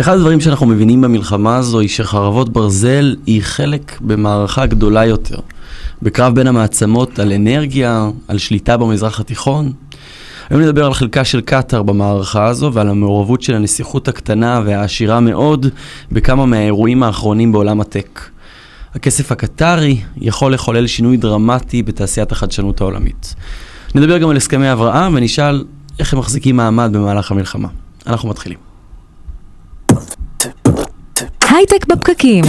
אחד הדברים שאנחנו מבינים במלחמה הזו היא שחרבות ברזל היא חלק במערכה גדולה יותר. בקרב בין המעצמות על אנרגיה, על שליטה במזרח התיכון. היום נדבר על חלקה של קטאר במערכה הזו ועל המעורבות של הנסיכות הקטנה והעשירה מאוד בכמה מהאירועים האחרונים בעולם הטק. הכסף הקטרי יכול לחולל שינוי דרמטי בתעשיית החדשנות העולמית. נדבר גם על הסכמי אברהם ונשאל איך הם מחזיקים מעמד במהלך המלחמה. אנחנו מתחילים. הייטק בפקקים,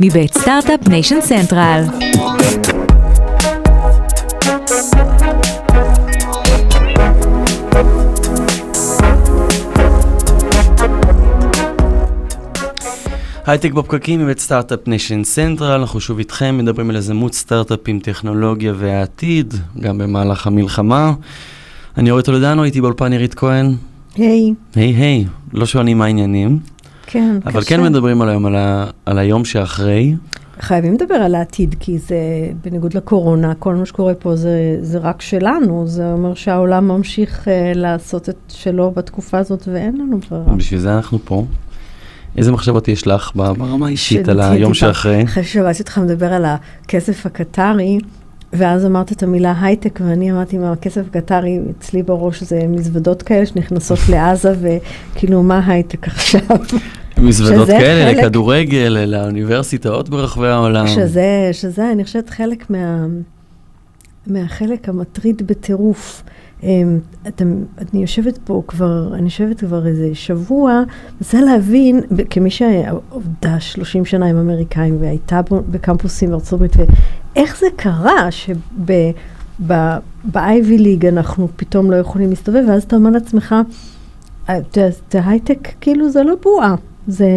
מבית סטארט-אפ ניישן סנטרל. הייטק בפקקים מבית סטארט-אפ ניישן סנטרל, אנחנו שוב איתכם, מדברים על יזמות סטארט-אפים, טכנולוגיה והעתיד, גם במהלך המלחמה. אני אורי טולדנו, הייתי באולפן עירית כהן. היי. היי היי, לא שואלים מה העניינים. כן, אבל קשה. כן מדברים על היום, על, ה, על היום שאחרי. חייבים לדבר על העתיד, כי זה, בניגוד לקורונה, כל מה שקורה פה זה, זה רק שלנו. זה אומר שהעולם ממשיך uh, לעשות את שלו בתקופה הזאת, ואין לנו ברירה. בשביל זה אנחנו פה. איזה מחשבות יש לך ברמה האישית על היום שאחרי? אחרי ששמעתי אותך מדבר על הכסף הקטרי, ואז אמרת את המילה הייטק, ואני אמרתי, מה, הכסף הקטרי, אצלי בראש זה מזוודות כאלה שנכנסות לעזה, וכאילו, מה הייטק עכשיו? מזוודות כאלה, חלק- לכדורגל, לאוניברסיטאות ברחבי העולם. שזה, שזה, אני חושבת, חלק מה, מהחלק המטריד בטירוף. אמ, אתם, אני יושבת פה כבר, אני יושבת כבר איזה שבוע, מנסה להבין, כמי שעובדה 30 שנה עם אמריקאים והייתה בקמפוסים בארצות הברית, איך זה קרה שב-IV ליג אנחנו פתאום לא יכולים להסתובב, ואז אתה אומר לעצמך, "אה, זה זה הייטק, כאילו זה לא בועה, זה,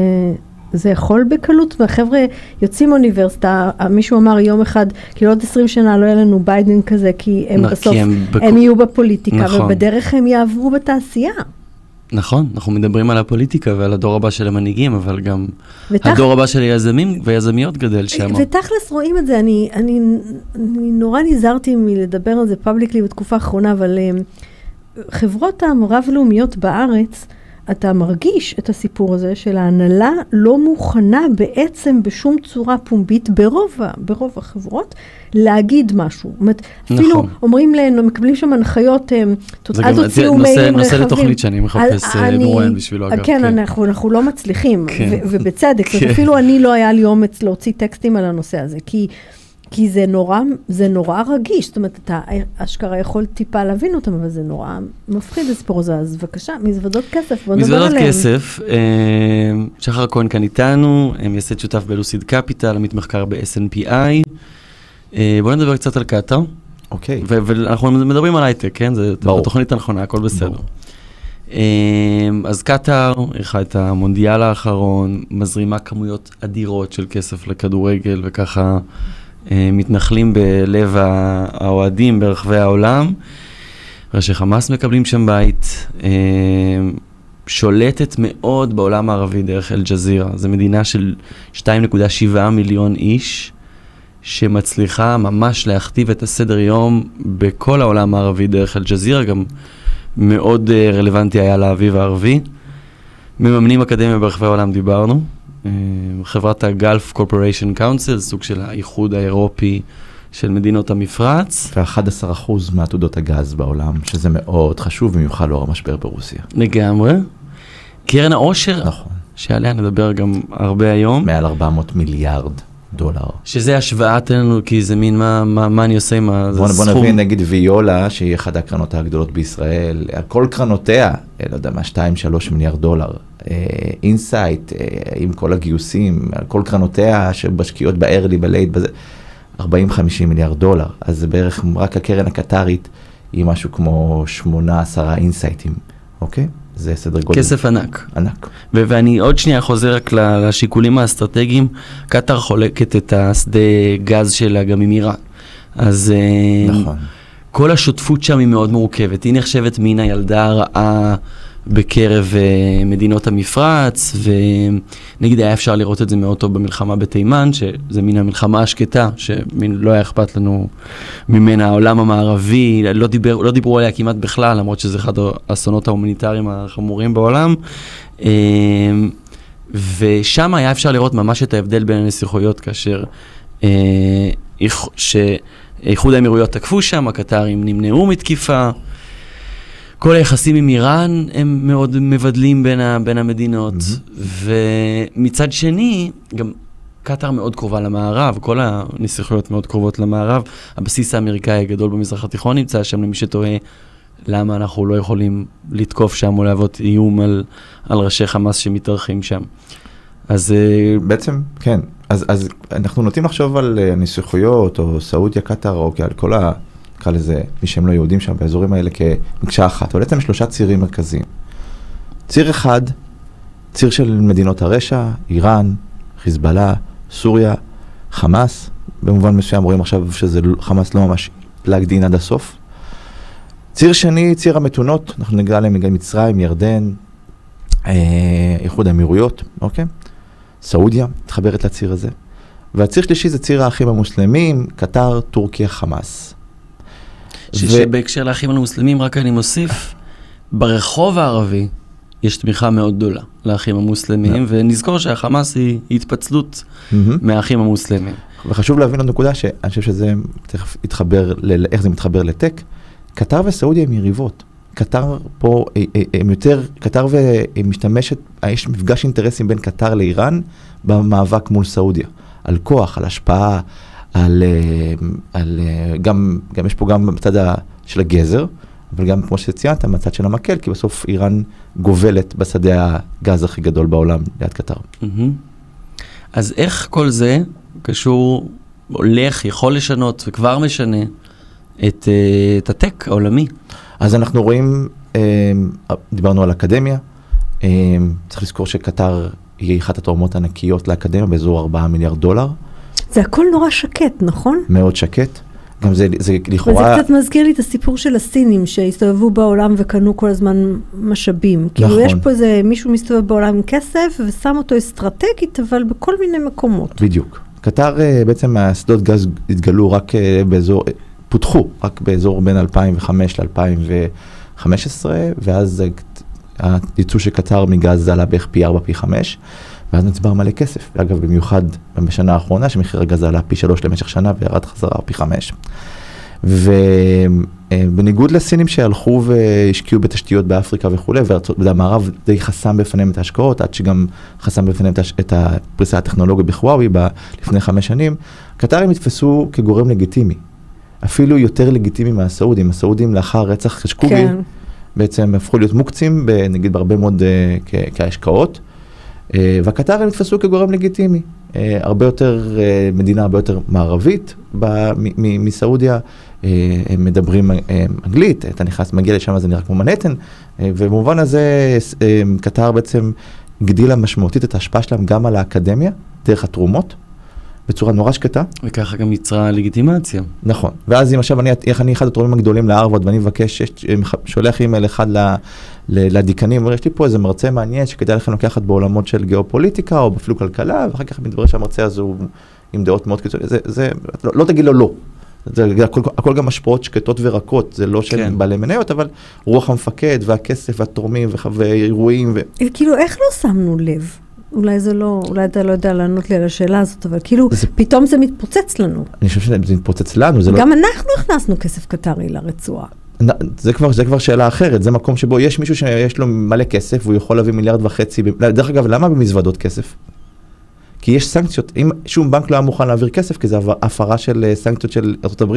זה יכול בקלות, והחבר'ה יוצאים מאוניברסיטה, מישהו אמר יום אחד, כאילו עוד 20 שנה לא יהיה לנו ביידן כזה, כי הם נ- כי בסוף, הם בכ- הם יהיו בפוליטיקה, נכון. ובדרך הם יעברו בתעשייה. נכון, אנחנו מדברים על הפוליטיקה ועל הדור הבא של המנהיגים, אבל גם ותכ- הדור הבא של היזמים ויזמיות גדל שם. ותכלס רואים את זה, אני, אני, אני נורא נזהרתי מלדבר על זה פאבליקלי בתקופה האחרונה, אבל um, חברות הרב-לאומיות בארץ, אתה מרגיש את הסיפור הזה של ההנהלה לא מוכנה בעצם בשום צורה פומבית ברוב, ברוב החברות להגיד משהו. זאת אומרת, אפילו נכון. אומרים לנו, מקבלים שם הנחיות, זה אל גם תוציאו נושא- מיילים נושא רחבים. לתוכנית שאני מחפש, על- אה, אני- מרואיין בשבילו, אגב, כן, כן. אנחנו, אנחנו לא מצליחים, כן. ובצדק. כן. אפילו אני לא היה לי אומץ להוציא טקסטים על הנושא הזה, כי, כי זה נורא, זה נורא רגיש, זאת אומרת, אתה אשכרה יכול טיפה להבין אותם, אבל זה נורא מפחיד הסיפור הזה, אז בבקשה, מזוודות כסף, בוא נדבר מזוודות עליהם. כסף, אה, שחר כהן כאן איתנו, אה, מייסד שותף בלוסיד קפיטל, עמית מחקר ב-SNPI. אה, בואו נדבר קצת על קטאר, אוקיי. ו- ואנחנו מדברים על הייטק, כן? זה. התוכנית הנכונה, הכל בסדר. ברור. אז קטאר אירחה את המונדיאל האחרון, מזרימה כמויות אדירות של כסף לכדורגל, וככה מתנחלים בלב האוהדים ברחבי העולם. ראשי חמאס מקבלים שם בית, אה, שולטת מאוד בעולם הערבי דרך אל-ג'זירה. זו מדינה של 2.7 מיליון איש, שמצליחה ממש להכתיב את הסדר יום בכל העולם הערבי דרך אל-ג'זירה, גם מאוד אה, רלוונטי היה לאביב הערבי. מממנים אקדמיה ברחבי העולם דיברנו. אה, חברת הגולף קורפוריישן קאונסל, סוג של האיחוד האירופי של מדינות המפרץ. ו-11% מעתודות הגז בעולם, שזה מאוד חשוב, במיוחד לאור המשבר ברוסיה. לגמרי. קרן העושר, נכון. שעליה נדבר גם הרבה היום, מעל 400 מיליארד דולר. שזה השוואה, תן לנו, כי זה מין, מה, מה, מה אני עושה עם ה... זה בוא, בוא נבין נגיד ויולה, שהיא אחת הקרנות הגדולות בישראל, כל קרנותיה, לא יודע מה, 2-3 מיליארד דולר. אינסייט, עם כל הגיוסים, כל קרנותיה שמשקיעות ב-early, ב-late, בזה, 40-50 מיליארד דולר. אז זה בערך, רק הקרן הקטרית היא משהו כמו 8-10 אינסייטים, אוקיי? זה סדר גודל כסף ענק. ענק. ו- ואני עוד שנייה חוזר רק לשיקולים האסטרטגיים. קטאר חולקת את השדה גז שלה גם עם איראן. אז אה, נכון. כל השותפות שם היא מאוד מורכבת. היא נחשבת מן הילדה הרעה בקרב uh, מדינות המפרץ, ונגיד היה אפשר לראות את זה מאוד טוב במלחמה בתימן, שזה מן המלחמה השקטה, שמין לא היה אכפת לנו ממנה העולם המערבי, לא, דיבר, לא דיברו עליה כמעט בכלל, למרות שזה אחד האסונות ההומניטריים החמורים בעולם. Uh, ושם היה אפשר לראות ממש את ההבדל בין הנסיכויות, כאשר אה, איח- שאיחוד האמירויות תקפו שם, הקטרים נמנעו מתקיפה. כל היחסים עם איראן הם מאוד מבדלים בין, ה, בין המדינות, ומצד שני, גם קטאר מאוד קרובה למערב, כל הנסיכויות מאוד קרובות למערב. הבסיס האמריקאי הגדול במזרח התיכון נמצא שם, למי שתוהה למה אנחנו לא יכולים לתקוף שם או להוות איום על, על ראשי חמאס שמתארחים שם. אז אה, בעצם, כן. אז, אז אנחנו נוטים לחשוב על אה, הנסיכויות, או סעודיה, קטאר, או על כל ה... נקרא לזה, מי שהם לא יהודים שם באזורים האלה כמקשה אחת, אבל בעצם שלושה צירים מרכזיים. ציר אחד, ציר של מדינות הרשע, איראן, חיזבאללה, סוריה, חמאס, במובן מסוים רואים עכשיו שזה לא- חמאס לא ממש פלאגד אין עד הסוף. ציר שני, ציר המתונות, אנחנו נגע עליהם נגע מצרים, ירדן, אה, איחוד האמירויות, אוקיי? סעודיה מתחברת לציר הזה. והציר שלישי זה ציר האחים המוסלמים, קטר, טורקיה, חמאס. שבהקשר לאחים המוסלמים, רק אני מוסיף, ברחוב הערבי יש תמיכה מאוד גדולה לאחים המוסלמים, ונזכור שהחמאס היא התפצלות. מהאחים המוסלמים. וחשוב להבין עוד נקודה שאני חושב שזה תכף יתחבר, איך זה מתחבר לטק. קטר וסעודיה הם יריבות. קטר פה, אה, אה, הם יותר, קטר ומשתמשת, יש מפגש אינטרסים בין קטר לאיראן במאבק מול סעודיה. על כוח, על השפעה, על, אה, על אה, גם, גם יש פה גם בצד של הגזר, אבל גם כמו שציינת, מהצד של המקל, כי בסוף איראן גובלת בשדה הגז הכי גדול בעולם, ליד קטר. מהמם. אז איך כל זה קשור, הולך, יכול לשנות וכבר משנה את, אה, את הטק העולמי? אז אנחנו רואים, דיברנו על אקדמיה, צריך לזכור שקטר היא אחת התורמות הענקיות לאקדמיה באזור 4 מיליארד דולר, זה הכל נורא שקט, נכון? מאוד שקט. גם זה, זה וזה לכאורה, קצת מזכיר לי את הסיפור של הסינים שהסתובבו בעולם וקנו כל הזמן משאבים. כאילו נכון. יש פה איזה מישהו מסתובב בעולם עם כסף ושם אותו אסטרטגית, אבל בכל מיני מקומות. בדיוק. קטר אה, בעצם השדות גז התגלו רק אה, באזור, פותחו רק באזור בין 2005 ל-2015, ואז הייצוא של קטר מגז עלה בערך פי 4, פי 5, ואז נצבר מלא כסף. ואגב, במיוחד בשנה האחרונה, שמחיר הגז עלה פי 3 למשך שנה וירד חזרה פי 5. ובניגוד לסינים שהלכו והשקיעו בתשתיות באפריקה וכולי, והמערב די חסם בפניהם את ההשקעות, עד שגם חסם בפניהם את הפריסה הטכנולוגית בחוואוי ב- לפני חמש שנים, קטרים נתפסו כגורם לגיטימי. אפילו יותר לגיטימי מהסעודים. הסעודים לאחר רצח חשקוגי, כן. בעצם הפכו להיות מוקצים, נגיד בהרבה מאוד אה, כהשקעות, והקטרים נתפסו כגורם לגיטימי. אה, הרבה יותר, אה, מדינה הרבה יותר מערבית מסעודיה, אה, הם מדברים אה, אנגלית, אתה נכנס, מגיע לשם זה נראה כמו מנהטן, אה, ובמובן הזה אה, קטר בעצם הגדילה משמעותית את ההשפעה שלהם גם על האקדמיה, דרך התרומות, בצורה נורא שקטה. וככה גם יצרה לגיטימציה. נכון, ואז אם עכשיו אני, איך אני אחד התורמים הגדולים להרווארד ואני מבקש, יש, שולח אימייל אחד ל, ל, לדיקנים, אומר, יש לי פה איזה מרצה מעניין שכדאי לכם לקחת בעולמות של גיאופוליטיקה או אפילו כלכלה, ואחר כך מתברר שהמרצה הזה הוא עם דעות מאוד קיצוניות, זה, זה, לא, לא תגיד לו לא. זה הכל, הכל גם השפעות שקטות ורקות, זה לא של כן. בעלי מניות, אבל רוח המפקד והכסף והתורמים ואירועים. ו... כאילו, איך לא שמנו לב? אולי זה לא, אולי אתה לא יודע לענות לי על השאלה הזאת, אבל כאילו, זה- פתאום זה מתפוצץ לנו. אני חושב שזה מתפוצץ לנו, זה לא... גם אנחנו הכנסנו כסף קטרי לרצועה. זה כבר, זה כבר שאלה אחרת, זה מקום שבו יש מישהו שיש לו מלא כסף והוא יכול להביא מיליארד וחצי, ב- דרך אגב, למה במזוודות כסף? כי יש סנקציות, אם שום בנק לא היה מוכן להעביר כסף, כי עבר- הפרה של אה, סנקציות של ארה"ב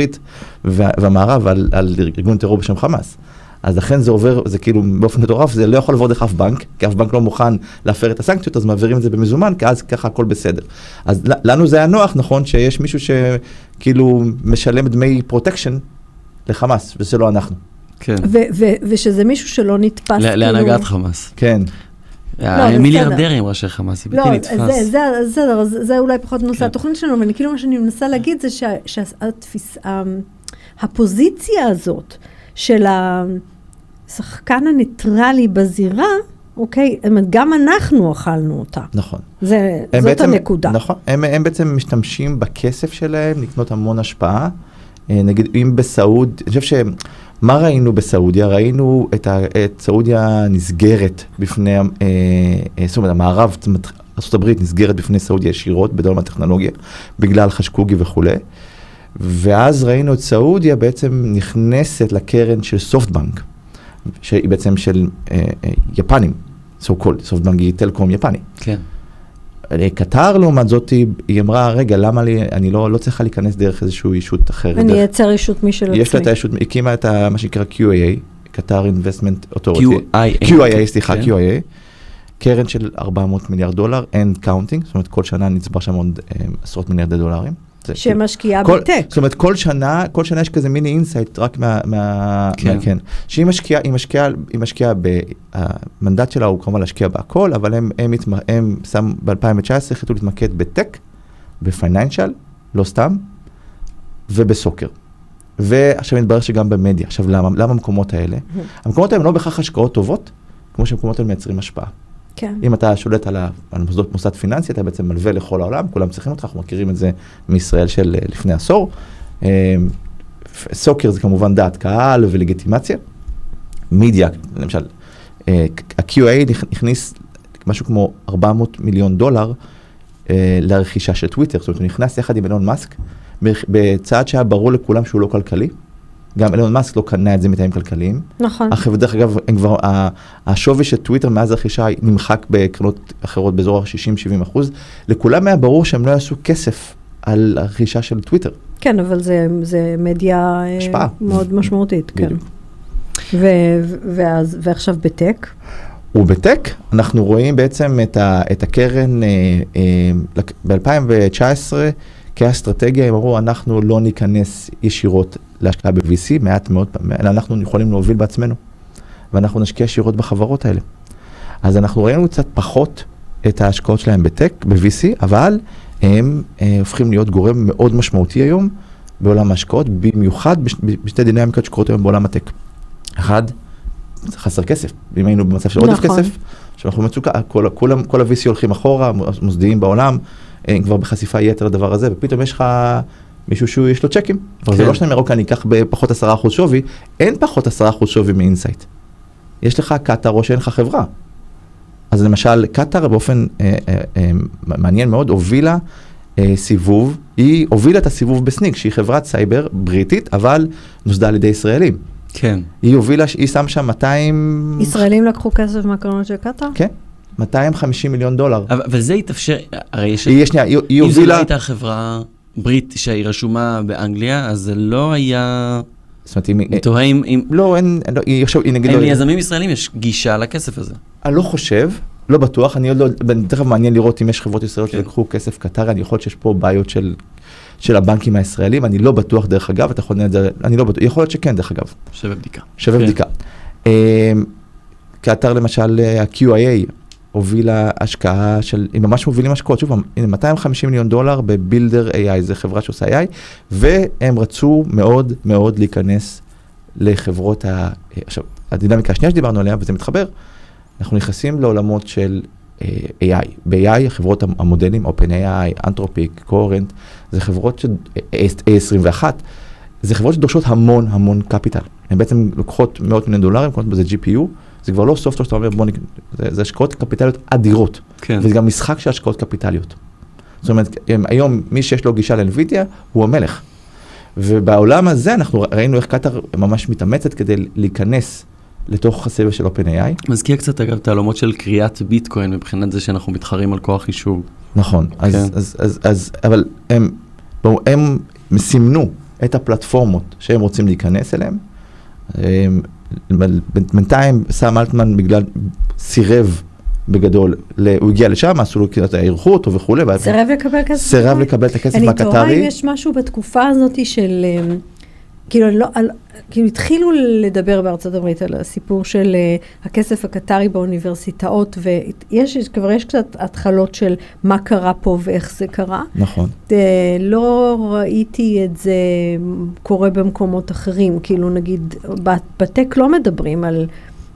וה- והמערב על, על ארגון טרור בשם חמאס. אז לכן זה עובר, זה כאילו באופן מטורף, זה לא יכול לעבור דרך אף בנק, כי אף בנק לא מוכן להפר את הסנקציות, אז מעבירים את זה במזומן, כי אז ככה הכל בסדר. אז לנו זה היה נוח, נכון, שיש מישהו שכאילו משלם דמי פרוטקשן לחמאס, וזה לא אנחנו. כן. ו- ו- ושזה מישהו שלא נתפס, ל- כאילו... להנהגת חמאס. כן. זה מיליארדרים ראשי חמאס, זה לא, בלתי נתפס. זה, זה, בסדר, זה אולי פחות נושא כן. התוכנית שלנו, אבל כאילו מה שאני מנסה להגיד זה שה- שהתפיס, ה- הפוזיציה הזאת של השחקן הניטרלי בזירה, אוקיי, אומרת, גם אנחנו אכלנו אותה. נכון. זה, זאת בעצם, הנקודה. נכון, הם, הם בעצם משתמשים בכסף שלהם לקנות המון השפעה. אה, נגיד, אם בסעוד, אני חושב שמה ראינו בסעודיה? ראינו את, ה, את סעודיה נסגרת בפני, אה, אה, זאת אומרת, המערב ארה"ב נסגרת בפני סעודיה ישירות בעולם הטכנולוגיה, בגלל חשוקג'י וכולי. ואז ראינו את סעודיה בעצם נכנסת לקרן של סופטבנק, שהיא בעצם של אה, אה, יפנים, so called, סופטבנק היא טלקום יפני. כן. אה, קטר לעומת זאת, היא, היא אמרה, רגע, למה לי, אני לא, לא צריכה להיכנס דרך איזושהי ישות אחרת. אני דרך, אייצר ישות משל עצמי. יש לה את הישות, הקימה את ה, מה שנקרא QAA, Qatar Investment Authority. QIA. QIA, סליחה, כן. QIA. קרן של 400 מיליארד דולר, and counting, זאת אומרת כל שנה נצבר שם עוד עשרות מיליארדי דולרים. שמשקיעה כל- ב tech. זאת אומרת, כל שנה, כל שנה יש כזה מיני אינסייט רק מה... מה כן. מה- כן. שהיא משקיעה, היא משקיעה, היא משקיעה, ב- המנדט שלה הוא כמובן להשקיע בהכל, אבל הם, הם, הם, הם שם, ב-2019 החליטו להתמקד ב tech, ב financial, לא סתם, וב soccer. ועכשיו מתברר שגם במדיה. עכשיו, למה? למה המקומות האלה? המקומות האלה הם לא בהכרח השקעות טובות, כמו שהמקומות האלה מייצרים השפעה. כן. אם אתה שולט על, ה, על מוסדות מוסד פיננסי, אתה בעצם מלווה לכל העולם, כולם צריכים אותך, אנחנו מכירים את זה מישראל של אה, לפני עשור. אה, סוקר זה כמובן דעת קהל ולגיטימציה. מידיה, למשל, אה, ה-QA הכניס משהו כמו 400 מיליון דולר אה, לרכישה של טוויטר, זאת אומרת, הוא נכנס יחד עם אילון מאסק, בצעד שהיה ברור לכולם שהוא לא כלכלי. גם אילון מאסק לא קנה את זה מטעמים כלכליים. נכון. אחרי, ודרך אגב, כבר, ה- השווי של טוויטר מאז הרכישה נמחק בקרנות אחרות באזור ה-60-70 אחוז. לכולם היה ברור שהם לא יעשו כסף על הרכישה של טוויטר. כן, אבל זה, זה מדיה אה, השפעה. מאוד משמעותית, כן. ו, ואז, ועכשיו בטק, ובטק אנחנו רואים בעצם את, ה, את הקרן אה, אה, ב-2019 כאסטרטגיה, הם אמרו אנחנו לא ניכנס ישירות להשקעה ב-VC, מעט מאוד, פעמים, אנחנו יכולים להוביל בעצמנו, ואנחנו נשקיע ישירות בחברות האלה. אז אנחנו ראינו קצת פחות את ההשקעות שלהם בטק, ב-VC, אבל הם אה, הופכים להיות גורם מאוד משמעותי היום בעולם ההשקעות, במיוחד בש, בשתי דינמיקות שקורות היום בעולם הטק. אחד, חסר כסף. אם היינו במצב של עודף נכון. כסף, שאנחנו במצוקה, כל, כולם, כל ה-VC הולכים אחורה, מוסדיים בעולם, הם כבר בחשיפה יתר לדבר הזה, ופתאום יש לך מישהו שיש לו צ'קים. אבל זה כן. לא שאני אומר, אוקיי, אני אקח בפחות 10% שווי, אין פחות 10% שווי מאינסייט. יש לך קטאר או שאין לך חברה. אז למשל, קטאר באופן אה, אה, אה, מעניין מאוד הובילה אה, סיבוב, היא הובילה את הסיבוב בסניק, שהיא חברת סייבר בריטית, אבל נוסדה על ידי ישראלים. כן. היא הובילה, היא שם שם 200... ישראלים לקחו כסף מהקרנות של קטאר? כן, 250 מיליון דולר. אבל, אבל זה התאפשר, הרי יש... היא, שנייה, היא, היא אם זו לא הובילה... הייתה חברה ברית שהיא רשומה באנגליה, אז זה לא היה... זאת אומרת, אם... אני תוהה אם... לא, אין, לא, עכשיו, נגיד... לא, ליזמים ישראלים יש גישה לכסף הזה? אני לא חושב, לא בטוח, אני עוד לא, תכף מעניין לראות אם יש חברות ישראליות כן. שלקחו כסף קטרי, אני יכול להיות שיש פה בעיות של, של הבנקים הישראלים, אני לא בטוח דרך אגב, אתה יכול לנהל את זה, אני לא בטוח, יכול להיות שכן דרך אגב, שווה בדיקה. שווה כן. בדיקה. אה, קטר למשל, אה, ה-QIA הובילה השקעה של, הם ממש מובילים השקעות, שוב, פעם, הנה 250 מיליון דולר בבילדר AI, זו חברה שעושה AI, והם רצו מאוד מאוד להיכנס לחברות ה... עכשיו, הדינמיקה השנייה שדיברנו עליה, וזה מתחבר, אנחנו נכנסים לעולמות של אה, AI. ב-AI, חברות המ- המודלים, OpenAI, אנתרופיק, קורנט, זה חברות ש... A21, זה חברות שדורשות המון המון קפיטל. הן בעצם לוקחות מאות מיליון דולרים, קונות בזה GPU, זה כבר לא סופטור שאתה אומר בוא נק... זה, זה השקעות קפיטליות אדירות. כן. וזה גם משחק של השקעות קפיטליות. זאת אומרת, היום מי שיש לו גישה לאנווידיה הוא המלך. ובעולם הזה אנחנו ראינו איך קטאר ממש מתאמצת כדי להיכנס לתוך הסבב של OpenAI. מזכיר קצת אגב את העולמות של קריאת ביטקוין מבחינת זה שאנחנו מתחרים על כוח חישוב. נכון, אז, כן. אז, אז, אז, אבל הם, בואו, הם סימנו את הפלטפורמות שהם רוצים להיכנס אליהם. בינתיים סם אלטמן בגלל סירב בגדול, ל- הוא הגיע לשם, עשו לו כאילו, אירחו אותו וכולי, סירב לקבל כסף? סירב? לקבל את הכסף אני תוהה אם. יש משהו בתקופה הזאת של, אמ, כאילו, לא, על- כאילו התחילו לדבר בארצות הברית על הסיפור של אה, הכסף הקטרי באוניברסיטאות, ויש, כבר יש קצת התחלות של מה קרה פה ואיך זה קרה. נכון. אה, לא ראיתי את זה קורה במקומות אחרים, כאילו נגיד, ב tech לא מדברים על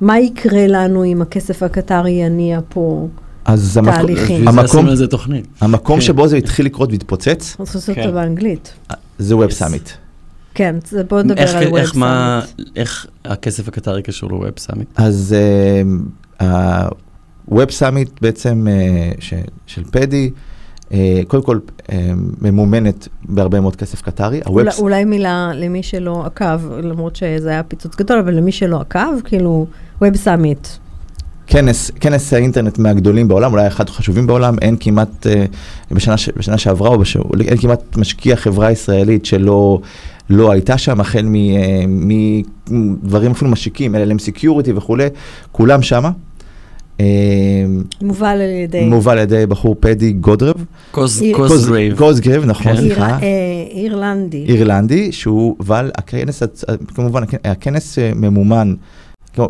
מה יקרה לנו אם הכסף הקטרי יניע פה. אז המקום, תהליכים. המקום, כן. שבו זה התחיל לקרות והתפוצץ, כן. זה ווב. סאמיט. כן, זה- בוא נדבר איך, על ווב איך, מה, סאמיט. איך הכסף הקטרי קשור לווב סאמיט? אז אה, ווב סאמיט בעצם אה, ש, של פדי, אה, קודם כל אה, ממומנת בהרבה מאוד כסף קטרי. אולי, הווב- אולי מילה למי שלא עקב, למרות שזה היה פיצוץ גדול, אבל למי שלא עקב, כאילו, ווב סאמיט. כנס, כנס האינטרנט מהגדולים בעולם, אולי אחד החשובים בעולם, אין כמעט, בשנה, ש- בשנה שעברה, או בש... אין כמעט משקיע חברה ישראלית שלא לא הייתה שם, החל מ- אה, מדברים אפילו משיקים, LLM Security וכולי, כולם שמה. אה, מובל על ידי... מובל על ידי בחור פדי גודרב. קוזגרייב. קוזגרייב, נכון, כן. סליחה. איר- אה, אירלנדי. אירלנדי, שהוא, אבל הכנס, כמובן, הכ- הכנס ממומן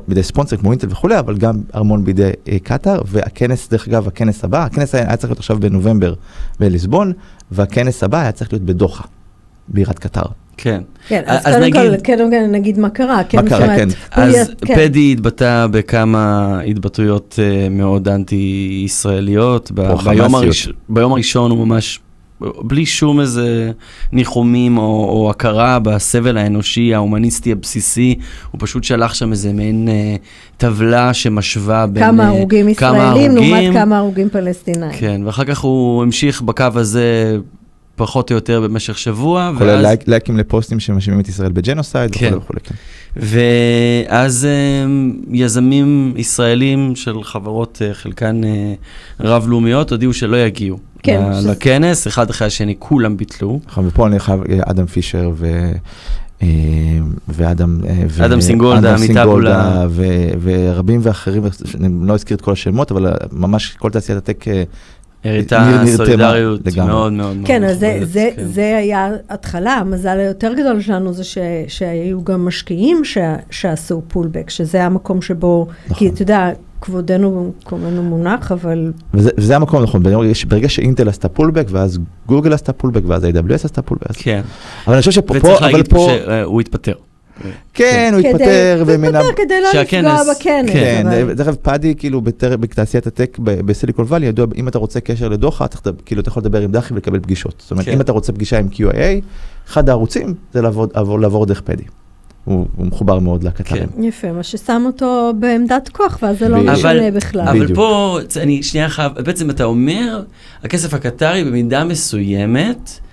בידי ספונסר כמו אינטל וכולי, אבל גם ממומן בידי אה, קטאר, והכנס, דרך אגב, הכנס הבא, הכנס היה היה צריך להיות עכשיו בנובמבר בליסבון, והכנס הבא היה צריך להיות בדוחה, בירת קטאר. כן. כן, אז אז קודם כל, נגיד- קודם כל נגיד מה קרה. כן, מה קרה, כן. הוא אז כן. פדי התבטא בכמה התבטאויות אה, מאוד אנטי-ישראליות. ב- ביום. הראש, ביום הראשון הוא ממש, בלי שום איזה ניחומים או, או הכרה בסבל האנושי, ההומניסטי הבסיסי, הוא פשוט שלח שם איזה מעין אה, טבלה שמשווה בין... כמה אה, הרוגים כמה ישראלים לעומת הרוגים. כמה הרוגים פלסטינאים. כן, ואחר כך הוא המשיך בקו הזה פחות או יותר במשך שבוע. כולל ואז- לייק, לייקים לפוסטים שמאשימים את ישראל ב genocide כן. וכולי וכולי. כן. ואז אה, יזמים ישראלים של חברות, אה, חלקן אה, רב-לאומיות, הודיעו שלא יגיעו כן, ל- שזה- לכנס, אחד אחרי השני, כולם ביטלו. נכון, ופה אני חייב, אדם פישר ו... ואדם, אה, ו- אדם סינגולדה, אדם. סינגולדה, ו- ורבים ואחרים, אני לא אזכיר את כל השמות, אבל ממש כל תעשיית הטק הראתה סולידריות. מאוד מאוד מאוד כן, אז זה, מכובדת, זה, כן. זה היה התחלה, המזל היותר גדול שלנו זה ש, שהיו גם משקיעים ש, שעשו פולבק, שזה המקום שבו, נכון. כי אתה יודע, כבודנו, קומנו מונח, אבל וזה, וזה המקום נכון, ברגע, שאינטל עשתה פולבק, ואז גוגל עשתה פולבק, ואז ה-AWS עשתה פולבק, כן, אבל אני חושב שפה, פה, וצריך אבל להגיד פה, שהוא התפטר. כן, הוא התפטר, הוא. התפטר כדי לא לפגוע בכנס. כן, אבל- דרך אגב, פאדי, כאילו, בתר- בתעשיית הטק ב- בסיליקון וואלי, ידוע, אם אתה רוצה קשר לדוחה, כאילו, אתה יכול לדבר עם דחי ולקבל פגישות. זאת אומרת, כן. אם אתה רוצה פגישה עם QIA, אחד הערוצים זה לעבור, דרך פדי. הוא, הוא מחובר מאוד לקטרים. כן. יפה, מה ששם אותו בעמדת כוח, ואז זה לא. משנה אבל- בכלל. אבל בדיוק. פה, אני שנייה חייב, בעצם אתה אומר, הכסף הקטרי במידה מסוימת אה,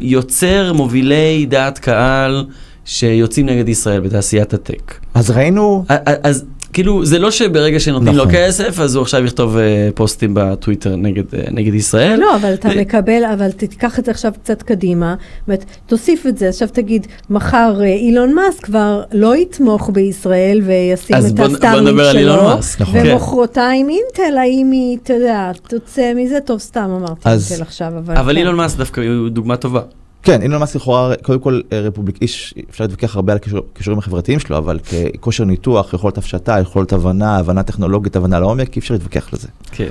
יוצר מובילי דעת קהל שיוצאים נגד ישראל בתעשיית הטק. אז ראינו, אז כאילו, זה לא שברגע שנותנים לו נכון. כסף, אז הוא עכשיו יכתוב אה, פוסטים בטוויטר נגד, אה, נגד ישראל. לא, אבל אתה מקבל, אבל תיקח את זה עכשיו קצת קדימה, אומרת, תוסיף את זה, עכשיו תגיד, מחר אה, אילון מאסק כבר לא יתמוך בישראל וישים את על שלו. נכון. ומחרתיים אינטל, האם היא, אתה יודע, תוצא מזה, טוב, סתם אמרתי אז- אינטל עכשיו, אבל... אבל כן. אילון מאסק דווקא הוא דוגמה טובה. כן, אילון מאסק לכאורה, קודם כל אה, רפובליקאי, איש, אפשר להתווכח הרבה על הכישור- הכישורים החברתיים שלו, אבל כושר ניתוח, יכולת הפשטה, יכולת הבנה, הבנה טכנולוגית, הבנה לעומק, אי אפשר להתווכח על זה. כן.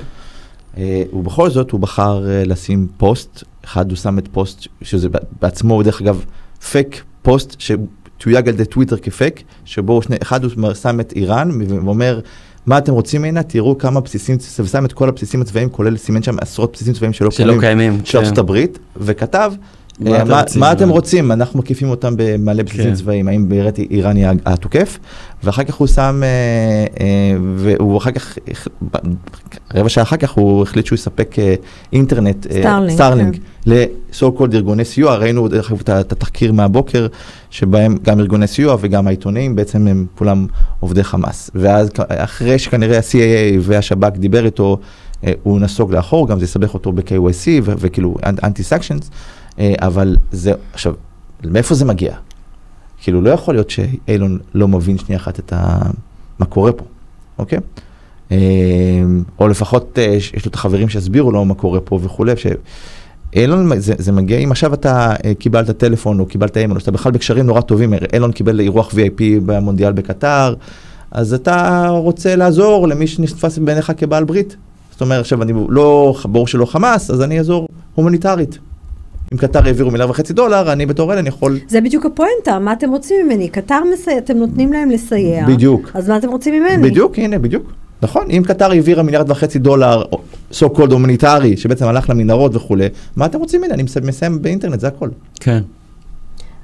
אה, ובכל זאת הוא בחר אה, לשים פוסט, אחד הוא שם את פוסט, שזה בעצמו דרך אגב fake post שתויג על ידי טוויטר כפייק, שבו שני, אחד הוא שם את איראן ואומר מה אתם רוצים ממנה, תראו כמה בסיסים, ושם את כל הבסיסים הצבאיים, כולל סימן שם עשרות בסיסים צבאיים שלא שלא קיימים. של כן. ארצות הברית, וכתב מה אה, אתם מה, רוצים? מה אתם רוצים? אנחנו מקיפים אותם במלא בסיסים כן. צבאיים, האם באמת איראן היא התוקף? ואחר כך הוא שם, אה, אה, והוא אחר כך, רבע שעה אחר כך הוא החליט שהוא יספק אינטרנט, אה, כן. ל-so called ארגוני סיוע, ראינו דרך אגב את התחקיר מהבוקר, שבהם גם ארגוני סיוע וגם העיתונאים בעצם הם כולם עובדי חמאס. ואז אחרי שכנראה ה-CAA והשב"כ דיבר איתו, אה, הוא נסוג לאחור, גם זה יסבך אותו ב-KYC וכאילו אנטי סקשנס, אבל זה, עכשיו, מאיפה זה מגיע? כאילו לא יכול להיות שאילון לא מבין שנייה אחת את ה... מה קורה פה, אוקיי? אה, או לפחות אה, יש לו את החברים שיסבירו לו מה קורה פה וכולי, שאילון, זה, זה מגיע אם עכשיו אתה אה, קיבלת טלפון או קיבלת אימייל, או שאתה בכלל בקשרים נורא טובים, אילון קיבל אירוח VIP במונדיאל בקטר, אז אתה רוצה לעזור למי שנתפס בעיניך כבעל ברית. זאת אומרת, עכשיו אני לא, ברור שלא חמאס, אז אני אעזור הומניטרית. אם קטר העבירו מיליארד וחצי דולר, אני בתור אלן יכול... זה בדיוק הפואנטה, מה אתם רוצים ממני? קטר מסייע, אתם נותנים להם לסייע. בדיוק. אז מה אתם רוצים ממני? בדיוק, הנה, בדיוק. נכון, אם קטר העבירה מיליארד וחצי דולר, so called הומניטרי, שבעצם הלך למנהרות וכולי, מה אתם רוצים ממני? אני מסיים- באינטרנט, זה הכל. כן.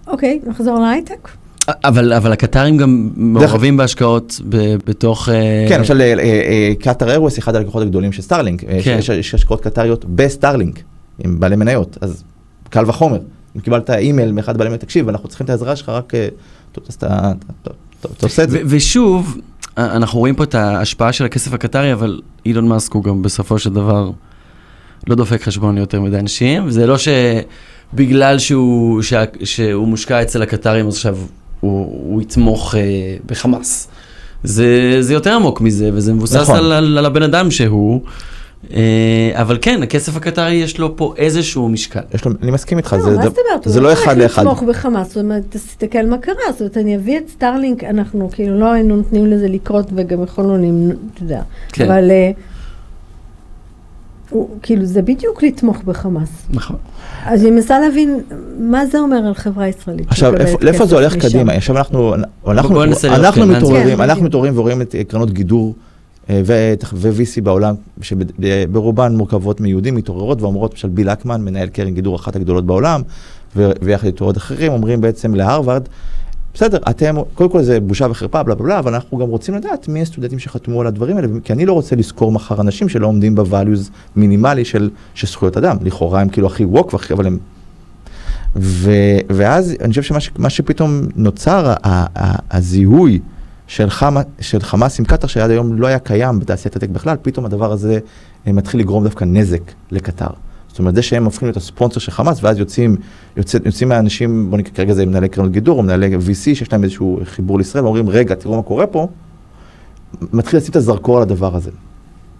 אוקיי, נחזור להייטק. אבל, אבל הקטארים גם מעורבים בהשקעות ב, בתוך... אה, כן, למשל אה, אה, קטאר איירווייז, אחד הלקוחות הגדולים של סטארלינק. כן. יש, יש השקעות קטריות בסטארלינק, עם בעלי מניות, אז קל וחומר. אם קיבלת אימייל מאחד בעלי מניות, תקשיב, אנחנו צריכים את העזרה שלך, רק אה, אז אתה עושה את זה. ושוב, א- אנחנו רואים פה את ההשפעה של הכסף הקטרי, אבל אילון מאסק הוא גם בסופו של דבר לא דופק חשבון ליותר מדי אנשים. זה לא שבגלל שהוא, שה, שהוא מושקע אצל הקטרים, אז עכשיו הוא, הוא יתמוך אה, בחמאס. זה, זה יותר עמוק מזה, וזה מבוסס נכון. על, על, על הבן אדם שהוא. אה, אבל כן, הכסף הקטרי יש לו פה איזשהו משקל. יש לו, אני מסכים איתך, לא, זה, מה זה, זאת אומרת? הוא זה לא אחד צריך לאחד. לתמוך בחמאס, זאת אומרת, תסתכל מה קרה, זאת אומרת, אני אביא את סטארלינק, אנחנו כאילו לא היינו נותנים לזה לקרות וגם יכולנו למנוע, אתה יודע, כן. אבל אה, הוא- כאילו זה בדיוק לתמוך בחמאס. נכון. אז אני מנסה להבין מה זה אומר על חברה ישראלית. עכשיו, לאיפה זה הולך משם. קדימה? עכשיו אנחנו, אנחנו, אנחנו כן, מתעוררים, כן, אנחנו בדיוק. מתעוררים ורואים את קרנות גידור ו-VC בעולם, שברובן מורכבות מיהודים, מתעוררות ואומרות, למשל ביל אקמן, מנהל קרן גידור אחת הגדולות בעולם, ויחד איתו עוד אחרים, אומרים בעצם להרווארד, בסדר, אתם, קודם כל זה בושה וחרפה, בלה בלה בלה, אבל אנחנו גם רוצים לדעת מי הסטודנטים שחתמו על הדברים האלה, כי אני לא רוצה לזכור מחר אנשים שלא עומדים ב-values מינימלי של, של זכויות אדם. לכאורה הם כאילו הכי ווק, אבל הם ו, ואז אני חושב שמה ש, שפתאום נוצר, הזיהוי של, חמא, של חמאס עם קטאר, שעד היום לא היה קיים בתעשיית הטק בכלל, פתאום הדבר הזה אה, מתחיל לגרום דווקא נזק לקטאר. זאת אומרת, זה שהם הופכים להיות הספונסר של חמאס, ואז יוצאים, יוצא, יוצאים מהאנשים, בוא נקרא כרגע זה מנהלי קרנות גידור, או מנהלי VC, שיש להם איזשהו חיבור לישראל, ואומרים, רגע, תראו מה קורה פה, מתחיל לשים את הזרקור על הדבר הזה.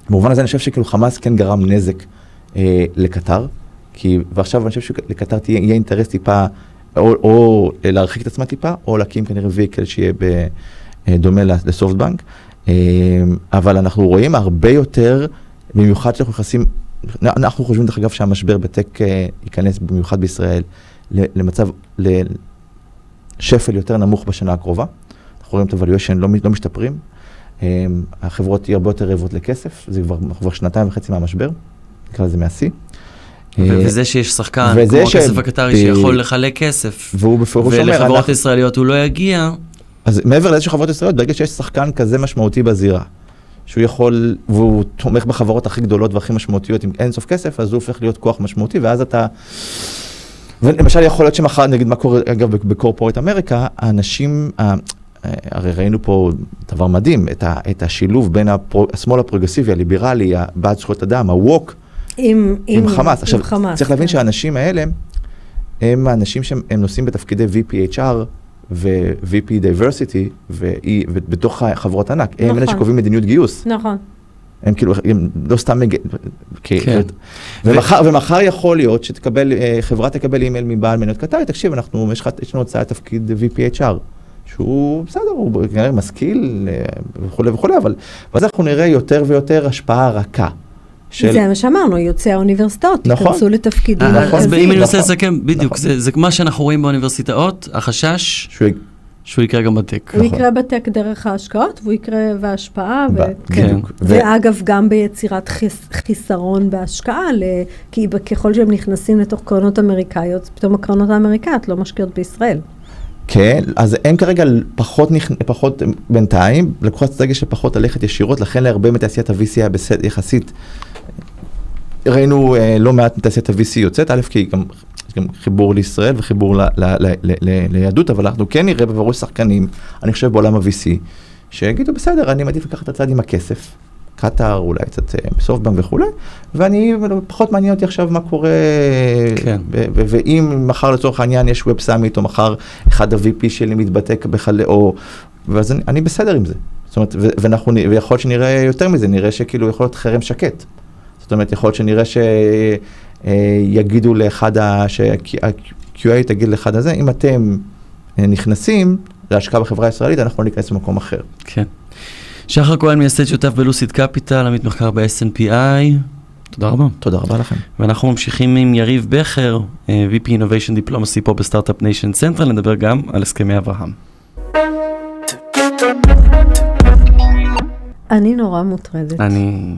במובן הזה אני חושב שכאילו חמאס כן גרם נזק אה, לקטר, כי, ועכשיו אני חושב שלקטר תהיה, יהיה אינטרס טיפה, או, או להרחיק את עצמה טיפה, או להקים כנראה ויקל שיהיה ב, דומה לסופטבנק, אה, אבל אנחנו רואים הרבה יותר, במיוחד שאנחנו נכנסים, אנחנו חושבים דרך אגב שהמשבר בטק אה, ייכנס במיוחד בישראל למצב, לשפל יותר נמוך בשנה הקרובה. אנחנו רואים את הvaluation לא, לא משתפרים. אה, החברות יהיו הרבה יותר רעבות לכסף, זה כבר, כבר שנתיים וחצי מהמשבר, נקרא לזה מהשיא. אה, וזה שיש שחקן, כמו ש- הכסף הקטרי, שיכול לחלק כסף, והוא בפירוש אומר, ולחברות ישראליות הוא לא יגיע, אז מעבר לזה שחברות ישראליות, ברגע שיש שחקן כזה משמעותי בזירה, שהוא יכול, והוא תומך בחברות הכי גדולות והכי משמעותיות עם אין סוף כסף, אז הוא הופך להיות כוח משמעותי, ואז אתה... ולמשל יכול להיות שמחר, נגיד מה קורה, אגב, בקורפורט אמריקה, האנשים, ה- הרי ראינו פה דבר מדהים, את, ה, את השילוב בין הפרו, השמאל הפרוגרסיבי, הליברלי, בעד זכויות אדם, ה-Wok, עם, עם חמאס. עכשיו, חמאס, צריך להבין כן. שהאנשים האלה, הם האנשים שהם הם נושאים בתפקידי VPHR ו-VP Diversity, ו- ובתוך חברות ענק. הם אלה נכון. שקובעים מדיניות גיוס. נכון. הם כאילו, הם לא סתם מג... כן. ומחר, ומחר יכול להיות שתקבל, אה, חברה תקבל אימייל מבעל מניות קטרי, תקשיב, אנחנו, יש, לנו הצעה לתפקיד VPHR, שהוא בסדר, הוא כנראה משכיל אה, וכולי וכולי, אבל ואז אנחנו נראה יותר ויותר השפעה רכה. של... זה מה שאמרנו, יוצאי האוניברסיטאות, נכון. ייכנסו לתפקידים אה, אז מרכזיים. אם אני מנסה נכון. לסכם, בדיוק, נכון. זה זה מה שאנחנו רואים באוניברסיטאות, החשש שהוא... שהוא יקרה גם בטק. הוא נכון. יקרה בטק דרך ההשקעות, והוא יקרה בהשפעה, ו- כן. ו- ואגב, גם ביצירת חיס, חיסרון בהשקעה, ל... כי ב- ככל שהם נכנסים לתוך קרנות אמריקאיות, פתאום הקרנות האמריקאיות לא משקיעות בישראל. כן, אז הם כרגע פחות, נכ... פחות בינתיים, לקחו אסטרטגיה של פחות ללכת ישירות, לכן להרבה מתעשיית ה-VC היה בסדר יחסית. ראינו אה, לא מעט מתעשיית ה-VC יוצאת, א', כי גם, גם חיבור לישראל וחיבור ל, ל, ל, ל, ל, ליהדות, אבל אנחנו כן נראה בראש שחקנים, אני חושב בעולם ה-VC, שיגידו בסדר, אני מעדיף לקחת את הצד עם הכסף, קטאר, אולי קצת אה, סופטבנק וכולי, ואני, פחות מעניין אותי עכשיו מה קורה, כן. ואם מחר לצורך העניין יש ווב סאמיט, או מחר אחד ה-VP שלי מתבטא בכלל, או, ואז אני, אני בסדר עם זה. זאת אומרת, ואנחנו, ויכול להיות שנראה יותר מזה, נראה שכאילו יכול להיות חרם שקט. זאת אומרת, יכול להיות שנראה שיגידו לאחד, ה- שה-QA תגיד לאחד הזה, אם אתם אה, נכנסים להשקעה בחברה הישראלית, אנחנו לא ניכנס למקום אחר. כן. שחר כהן מייסד שותף בלוסיד קפיטל, עמית מחקר ב-SNPI, תודה רבה. תודה רבה לכם. ואנחנו ממשיכים עם יריב בכר, אה, VP Innovation Diplomacy פה ב Start-Up Nation Central, נדבר גם על הסכמי אברהם. אני נורא מוטרדת. אני...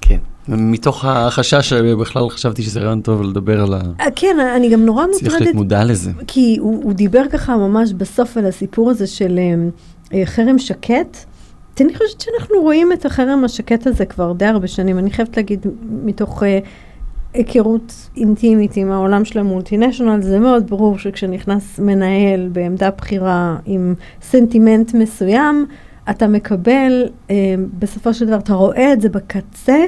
כן. מתוך החשש שבכלל חשבתי שזה רעיון טוב לדבר על ה... אה, כן, אני גם נורא צריך להיות מוטרדת, מודע לזה. כי הוא, הוא דיבר ככה ממש בסוף על הסיפור הזה של אה, אה, חרם שקט. אני חושבת שאנחנו רואים את החרם השקט הזה כבר די הרבה שנים. אני חייבת להגיד, מתוך אה, היכרות אינטימית עם העולם של המולטינשיונל, זה מאוד ברור שכשנכנס מנהל בעמדה בכירה עם סנטימנט מסוים, אתה מקבל, אה, בסופו של דבר, אתה רואה את זה בקצה,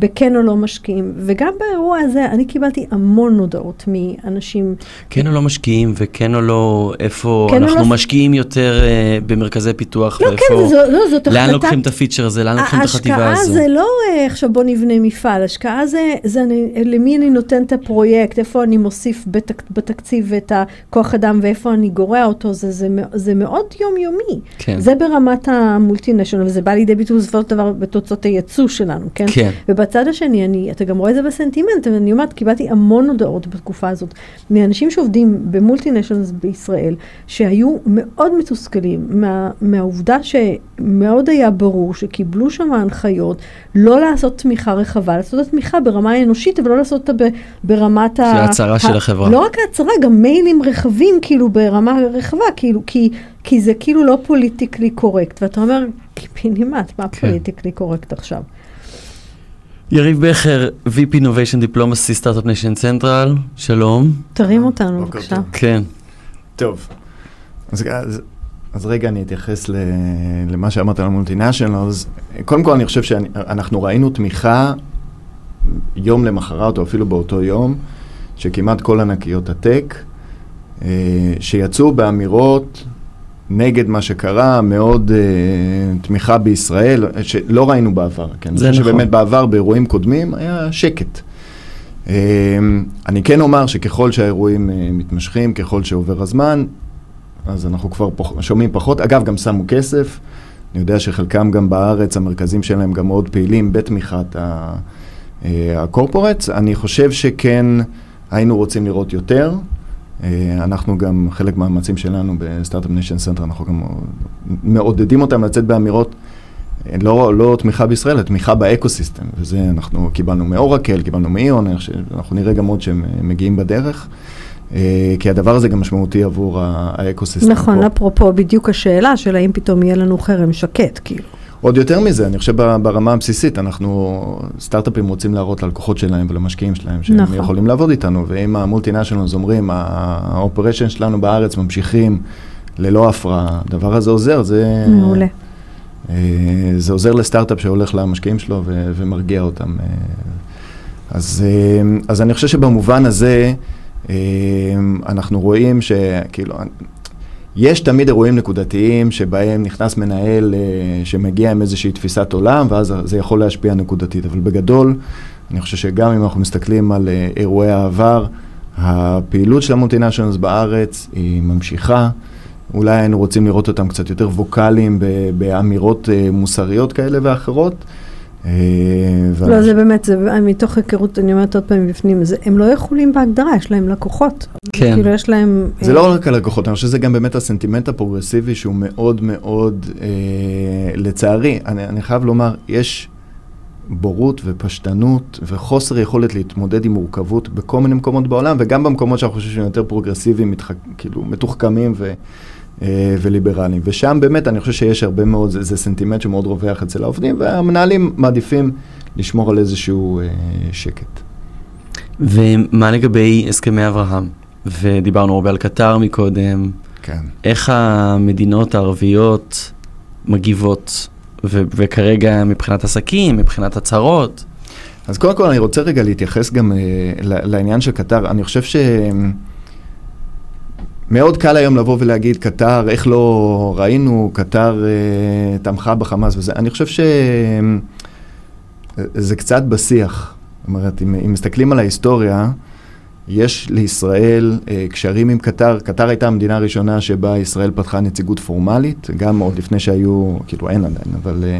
בכן או לא משקיעים. וגם באירוע הזה, אני קיבלתי המון הודעות מאנשים. כן או לא משקיעים, וכן או לא, איפה כן או אנחנו לא- משקיעים יותר אה, במרכזי פיתוח, לא, ואיפה... כן, זו, לא, זאת החלטה... לאן לוקחים את הפיצ'ר הזה, לאן לוקחים את החטיבה הזו. ההשקעה זה לא אה, עכשיו בוא נבנה מפעל, השקעה זה, זה אני, למי אני נותן את הפרויקט, איפה אני מוסיף בתק, בתקציב את הכוח אדם ואיפה אני גורע אותו, זה, זה, זה מאוד יומיומי. כן. זה ברמת המולטינשיונל, וזה בא לידי ביטוי בסופו של דבר בתוצאות הייצוא שלנו, כן? כן. ובצד השני, אני, אתה גם רואה את זה בסנטימנט, ואני אומרת, קיבלתי המון הודעות בתקופה הזאת, מאנשים שעובדים במולטינשיונלס בישראל, שהיו מאוד מתוסכלים מה, מהעובדה שמאוד היה ברור שקיבלו שם הנחיות לא לעשות תמיכה רחבה, לעשות את התמיכה ברמה האנושית, אבל לא לעשות אותה ברמת ה... הצהרה של החברה. לא רק ההצהרה, גם מיילים רחבים, כאילו ברמה רחבה, כאילו, כי, כי זה כאילו לא פוליטיקלי קורקט, ואתה אומר, קיבינימט, מה כן. politically correct עכשיו? יריב בכר, VP Innovation Diplomacy Startup Nation Central, שלום. תרים אותנו, בבקשה. כן. טוב, אז, אז, אז רגע אני אתייחס ל, למה שאמרת על ה multinationals. קודם כל אני חושב שאנחנו ראינו תמיכה יום למחרת או אפילו באותו יום, שכמעט כל ענקיות ה tech, אה, שיצאו באמירות נגד מה שקרה, מאוד אה, תמיכה בישראל, שלא ראינו בעבר. כן? זה נכון. שבאמת בעבר, באירועים קודמים, היה שקט. אה, אני כן אומר שככל שהאירועים אה, מתמשכים, ככל שעובר הזמן, אז אנחנו כבר פח, שומעים פחות. אגב, גם שמו כסף. אני יודע שחלקם גם בארץ, המרכזים שלהם גם מאוד פעילים בתמיכת ה- אה, הקורפורטס. אני חושב שכן היינו רוצים לראות יותר. אה, אנחנו גם, חלק מהמאמצים שלנו ב Start-Up Nation Central, אנחנו גם מעודדים אותם לצאת באמירות, אה, לא, לא תמיכה בישראל, אלא תמיכה באקו-סיסטם, וזה אנחנו קיבלנו מאורקל, קיבלנו מאיון, אנחנו נראה גם עוד שהם אה, מגיעים בדרך, כי הדבר הזה גם משמעותי עבור האקו-סיסטם. נכון, פה. אפרופו בדיוק השאלה של האם פתאום יהיה לנו חרם שקט, כאילו. עוד יותר מזה, אני חושב ברמה הבסיסית, אנחנו, סטארט-אפים רוצים להראות ללקוחות שלהם ולמשקיעים שלהם שהם נכון. יכולים לעבוד איתנו, ואם ה multinationals אומרים, ה operation שלנו בארץ ממשיכים ללא הפרעה, הדבר הזה עוזר, זה... מעולה. אה, זה עוזר לסטארט-אפ שהולך למשקיעים שלו ו- ומרגיע אותם. אה. אז, אה, אז אני חושב שבמובן הזה, אנחנו רואים שכאילו, יש תמיד אירועים נקודתיים שבהם נכנס מנהל אה, שמגיע עם איזושהי תפיסת עולם, ואז זה יכול להשפיע נקודתית. אבל בגדול, אני חושב שגם אם אנחנו מסתכלים על אה, אירועי העבר, הפעילות של המולטינשיונלס בארץ היא ממשיכה. אולי היינו רוצים לראות אותם קצת יותר ווקאליים באמירות אה, מוסריות כאלה ואחרות. אה, לא, זה באמת, זה מתוך היכרות, אני אומרת עוד פעם בפנים, זה- הם לא יכולים בהגדרה, יש להם לקוחות. כן. כאילו יש להם... זה אה, לא רק הלקוחות, אני חושב שזה גם באמת הסנטימנט הפרוגרסיבי שהוא מאוד מאוד, אה, לצערי, אני, אני חייב לומר, יש בורות ופשטנות וחוסר יכולת להתמודד עם מורכבות בכל מיני מקומות בעולם, וגם במקומות שאנחנו חושבים שהם יותר פרוגרסיביים, מתח, כאילו מתוחכמים ו, אה, וליברליים. ושם באמת אני חושב שיש הרבה מאוד, זה, זה סנטימנט שמאוד רווח אצל העובדים, והמנהלים מעדיפים לשמור על איזשהו אה, שקט. ומה לגבי הסכמי אברהם? ודיברנו הרבה על קטר מקודם. כן. איך המדינות הערביות מגיבות, ו- וכרגע מבחינת עסקים, מבחינת הצהרות? אז קודם כל אני רוצה רגע להתייחס גם אה, ל- לעניין של קטר. אני חושב ש... מאוד קל היום לבוא ולהגיד, קטר, איך לא ראינו, קטר אה, תמכה בחמאס וזה. אני חושב שזה קצת בשיח. זאת אומרת, אם, אם מסתכלים על ההיסטוריה, יש לישראל אה, קשרים עם קטר. קטר הייתה המדינה הראשונה שבה ישראל פתחה נציגות פורמלית, גם עוד לפני שהיו, כאילו אין עדיין, אבל אה,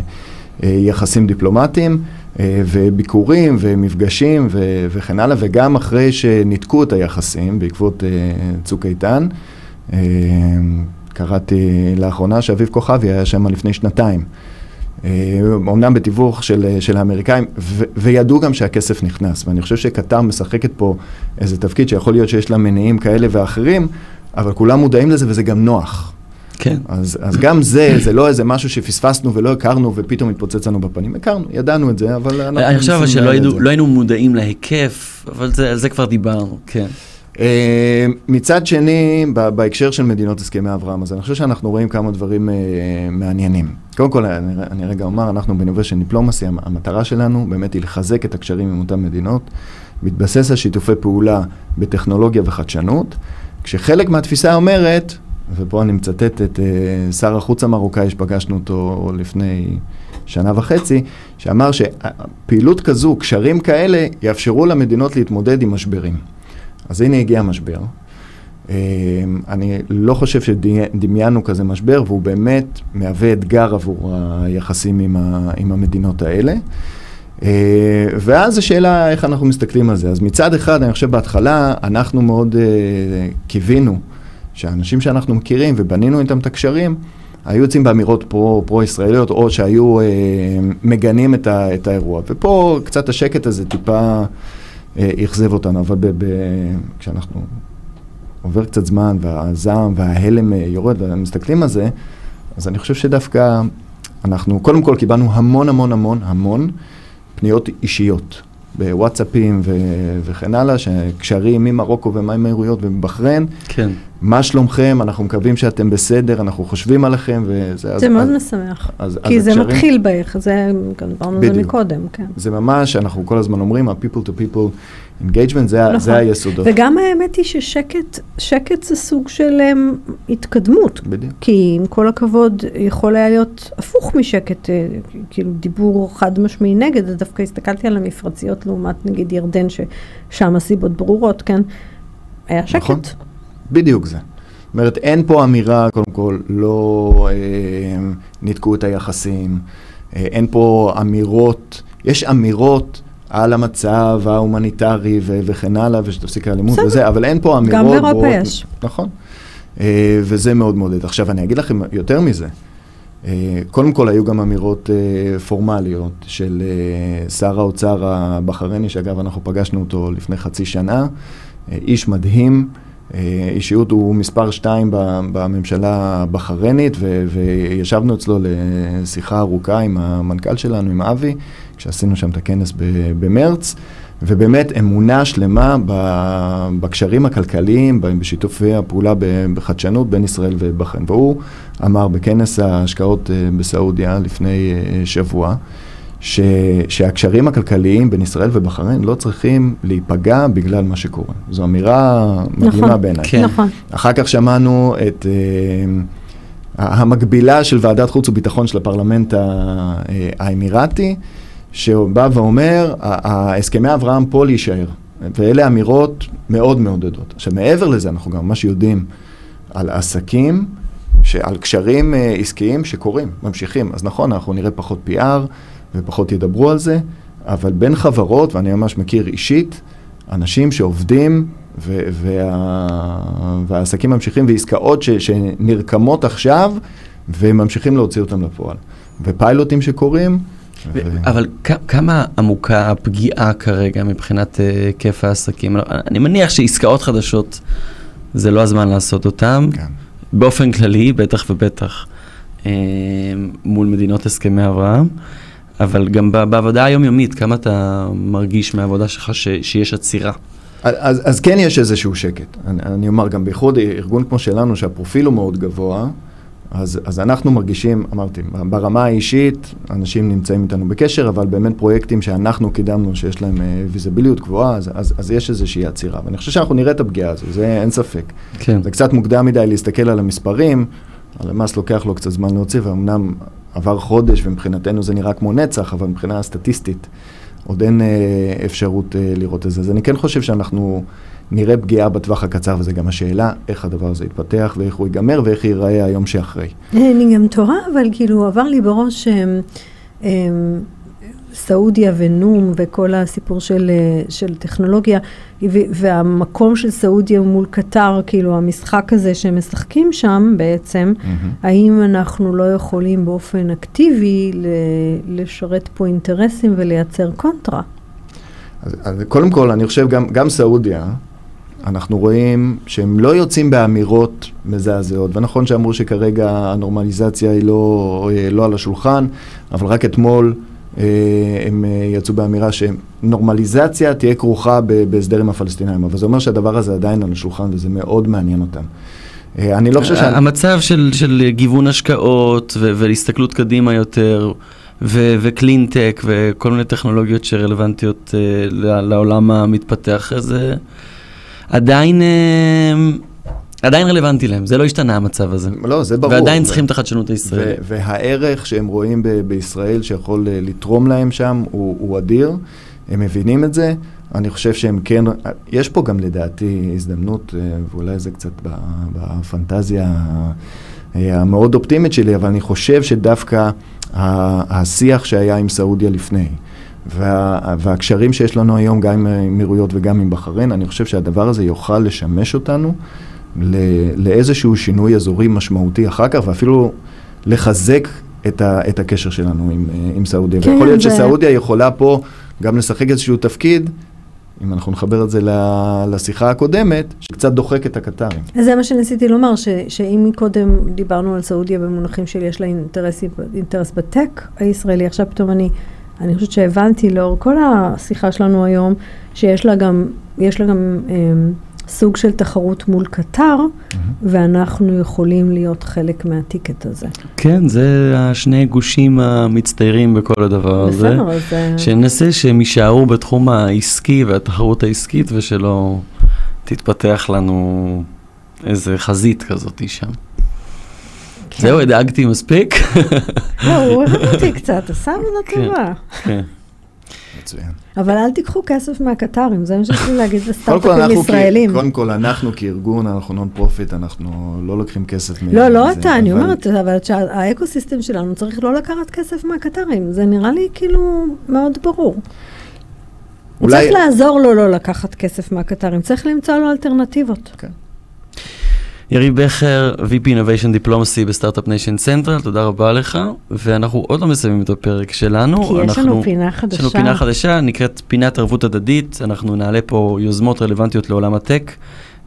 אה, יחסים דיפלומטיים, וביקורים ומפגשים וכן הלאה, וגם אחרי שניתקו את היחסים בעקבות צוק איתן. קראתי לאחרונה שאביב כוכבי היה שם לפני שנתיים. אומנם בתיווך של, של האמריקאים, ו, וידעו גם שהכסף נכנס. ואני חושב שקטר משחקת פה איזה תפקיד שיכול להיות שיש לה מניעים כאלה ואחרים, אבל כולם מודעים לזה וזה גם נוח. כן. אז, אז גם זה, זה לא איזה משהו שפספסנו ולא הכרנו ופתאום התפוצץ לנו בפנים. הכרנו, ידענו את זה, אבל אנחנו... אני חושב שלא. לא היינו מודעים להיקף, אבל זה, על זה כבר דיברנו, כן. אה, מצד שני, בהקשר של מדינות הסכמי אברהם, אז אני חושב שאנחנו רואים כמה דברים אה, מעניינים. קודם כל, אני, אני רגע אומר, אנחנו בנוביישן דיפלומסי, המ- המטרה שלנו באמת היא לחזק את הקשרים עם אותן מדינות, מתבסס על שיתופי פעולה בטכנולוגיה וחדשנות, כשחלק מהתפיסה אומרת, ופה אני מצטט את אה, שר החוץ המרוקאי שפגשנו אותו לפני שנה וחצי, שאמר שפעילות כזו, קשרים כאלה, יאפשרו למדינות להתמודד עם משברים. אז הנה הגיע המשבר. אה, אני לא חושב שדמיינו כזה משבר, והוא באמת מהווה אתגר עבור היחסים עם, ה, עם המדינות האלה. אה, ואז השאלה איך אנחנו מסתכלים על זה. אז מצד אחד, אני חושב בהתחלה, אנחנו מאוד אה, קיווינו שהאנשים שאנחנו מכירים ובנינו איתם את הקשרים, היו יוצאים באמירות פרו, פרו-ישראליות, או שהיו אה, מגנים את, ה, את האירוע. ופה קצת השקט הזה טיפה אכזב אותנו, אבל ב, ב, כשאנחנו עובר קצת זמן והזעם וההלם אה, יורד ומסתכלים על זה, אז אני חושב שדווקא אנחנו, קודם כל קיבלנו המון המון המון המון פניות אישיות. בוואטסאפים ו- וכן הלאה, שקשרים ממרוקו ומהאמירויות ובחריין, כן. מה שלומכם, אנחנו מקווים שאתם בסדר, אנחנו חושבים עליכם, וזה... זה אז, מאוד אז, משמח. אז, כי אז זה הקשרים- מתחיל באיך, זה, גם דיברנו על זה. מקודם, כן. זה ממש, אנחנו כל הזמן אומרים, ה-people to people engagement, זה, נכון. זה. היסודות. וגם האמת היא ששקט, שקט זה סוג של um, התקדמות. בדיוק. כי עם כל הכבוד, יכול היה להיות הפוך משקט, אה, כאילו דיבור חד משמעי נגד, אז דווקא הסתכלתי על המפרציות לעומת נגיד ירדן, ששם הסיבות ברורות, כן? היה שקט. נכון. בדיוק זה. זאת אומרת, אין פה אמירה, קודם כל, לא אה, ניתקו את היחסים, אה, אין פה אמירות, יש אמירות על המצב ההומניטרי ו- וכן הלאה, ושתפסיק האלימות בסדר. וזה, אבל אין פה אמירות גם באירופה. יש. נכון. אה, וזה מאוד מעודד. עכשיו, אני אגיד לכם יותר מזה. אה, קודם כל, היו גם אמירות אה, פורמליות של אה, שר האוצר הבחרייני, שאגב, אנחנו פגשנו אותו לפני חצי שנה, אה, איש מדהים. אה, אישיות הוא מספר שתיים בממשלה הבחריינית, ו- וישבנו אצלו לשיחה ארוכה עם המנכ"ל שלנו, עם אבי, כשעשינו שם את הכנס במרץ, ובאמת אמונה שלמה בקשרים הכלכליים, ב- בשיתופי הפעולה בחדשנות בין ישראל ובחריין. והוא אמר בכנס ההשקעות אה, בסעודיה לפני אה, שבוע, ש, שהקשרים הכלכליים בין ישראל ובחריין לא צריכים להיפגע בגלל מה שקורה. זו אמירה מדהימה נכון. בעיניי. כן. נכון. אחר כך שמענו את uh, המקבילה של ועדת חוץ וביטחון של הפרלמנט אה, האמירתי, שבא ואומר, הסכמי אברהם פה להישאר. ואלה אמירות מאוד מעודדות. עכשיו, מעבר לזה, אנחנו גם ממש יודעים על עסקים, על קשרים אה, עסקיים שקורים, ממשיכים. אז נכון, אנחנו נראה פחות PR ופחות ידברו על זה, אבל בין חברות, ואני ממש מכיר אישית, אנשים שעובדים ו- וה- והעסקים ממשיכים, ועסקאות ש- שנרקמות עכשיו, וממשיכים להוציא אותם לפועל. ופיילוטים שקורים. ו- אבל כ- כמה עמוקה הפגיעה כרגע מבחינת אה, היקף העסקים? אני מניח שעסקאות חדשות זה לא הזמן לעשות אותן. כן. באופן כללי, בטח ובטח, אה, מול מדינות הסכמי אברהם, אבל גם בעבודה היומיומית, כמה אתה מרגיש מהעבודה שלך ש- שיש עצירה? אז, אז כן יש איזשהו שקט. אני, אני אומר, גם בייחוד ארגון כמו שלנו, שהפרופיל הוא מאוד גבוה, אז, אז אנחנו מרגישים, אמרתי, ברמה האישית, אנשים נמצאים איתנו בקשר, אבל באמת פרויקטים שאנחנו קידמנו, שיש להם ויזביליות גבוהה, אז, אז, אז יש איזושהי עצירה. ואני חושב שאנחנו נראה את הפגיעה הזו, זה אין ספק. כן. זה קצת מוקדם מדי להסתכל על המספרים, הלמ"ס לוקח לו קצת זמן להוציא, ואומנם עבר חודש, ומבחינתנו זה נראה כמו נצח, אבל מבחינה סטטיסטית עוד אין אה, אפשרות אה, לראות את זה. אז אני כן חושב שאנחנו נראה פגיעה בטווח הקצר, וזה גם השאלה איך הדבר הזה יתפתח, ואיך הוא ייגמר, ואיך ייראה היום שאחרי. אני גם תוהה, אבל כאילו עבר לי בראש, סעודיה ונום וכל הסיפור של, אה, של טכנולוגיה, והמקום של סעודיה מול קטר, כאילו המשחק הזה שהם משחקים שם בעצם, mm-hmm. האם אנחנו לא יכולים באופן אקטיבי לשרת פה אינטרסים ולייצר קונטרה? אז, אז קודם כל, אני חושב גם, גם סעודיה, אנחנו רואים שהם לא יוצאים באמירות מזעזעות, ונכון שאמרו שכרגע הנורמליזציה היא לא, אה, לא על השולחן, אבל רק אתמול הם אה, יצאו באמירה שנורמליזציה תהיה כרוכה בהסדר עם הפלסטינאים, אבל זה אומר שהדבר הזה עדיין על השולחן וזה מאוד מעניין אותם. אני לא חושב ש... המצב של, של גיוון השקעות ו- והסתכלות קדימה יותר, וקלינטק וכל מיני טכנולוגיות שרלוונטיות uh, לעולם המתפתח, זה עדיין, uh, עדיין רלוונטי להם, זה לא השתנה המצב הזה. לא, זה ברור. ועדיין צריכים את החדשנות הישראלית. והערך שהם רואים בישראל שיכול uh, לתרום להם שם הוא, הוא אדיר, הם מבינים את זה. אני חושב שהם כן, יש פה גם לדעתי הזדמנות, ואולי זה קצת בפנטזיה המאוד אופטימית שלי, אבל אני חושב שדווקא השיח שהיה עם סעודיה לפני, וה, והקשרים שיש לנו היום גם עם אמירויות וגם עם בחריין, אני חושב שהדבר הזה יוכל לשמש אותנו לאיזשהו שינוי אזורי משמעותי אחר כך, ואפילו לחזק את, ה, את הקשר שלנו עם, עם סעודיה. כן, ויכול להיות זה... שסעודיה יכולה פה גם לשחק איזשהו תפקיד אם אנחנו נחבר את זה לשיחה הקודמת, שקצת דוחק את הקטרים. אז זה מה שניסיתי לומר, ש, שאם קודם דיברנו על סעודיה במונחים של יש לה אינטרס, אינטרס בטק הישראלי, עכשיו פתאום אני, אני חושבת שהבנתי לאור כל השיחה שלנו היום, שיש לה גם, יש לה גם... אה, סוג של תחרות מול קטר, mm-hmm. ואנחנו יכולים להיות חלק מהטיקט הזה. כן, זה השני גושים המצטיירים בכל הדבר הזה. בסדר, אז... שננסה שהם יישארו בתחום העסקי והתחרות העסקית, ושלא תתפתח לנו איזה חזית כזאת שם. כן. זהו, הדאגתי מספיק. לא, הוא אוהב אותי קצת, עשה עבודה כן, טובה. כן. מצוין. אבל אל תיקחו כסף מהקטרים, זה מה שיש לי להגיד לסטארט-אפים ישראלים. קודם כל, אנחנו כארגון, אנחנו non-profit, אנחנו לא לוקחים כסף מזה. לא, לא אתה, אני אומרת, אבל האקו-סיסטם שלנו צריך לא לקחת כסף מהקטרים, זה נראה לי כאילו מאוד ברור. הוא צריך לעזור לו לא לקחת כסף מהקטרים, צריך למצוא לו אלטרנטיבות. כן. יריב בכר, VP Innovation Diplomacy ב Start-Up Nation Central, תודה רבה לך, ואנחנו עוד לא מסיימים את הפרק שלנו. כי יש לנו פינה חדשה. יש לנו פינה חדשה, נקראת פינת ערבות הדדית, אנחנו נעלה פה יוזמות רלוונטיות לעולם הטק,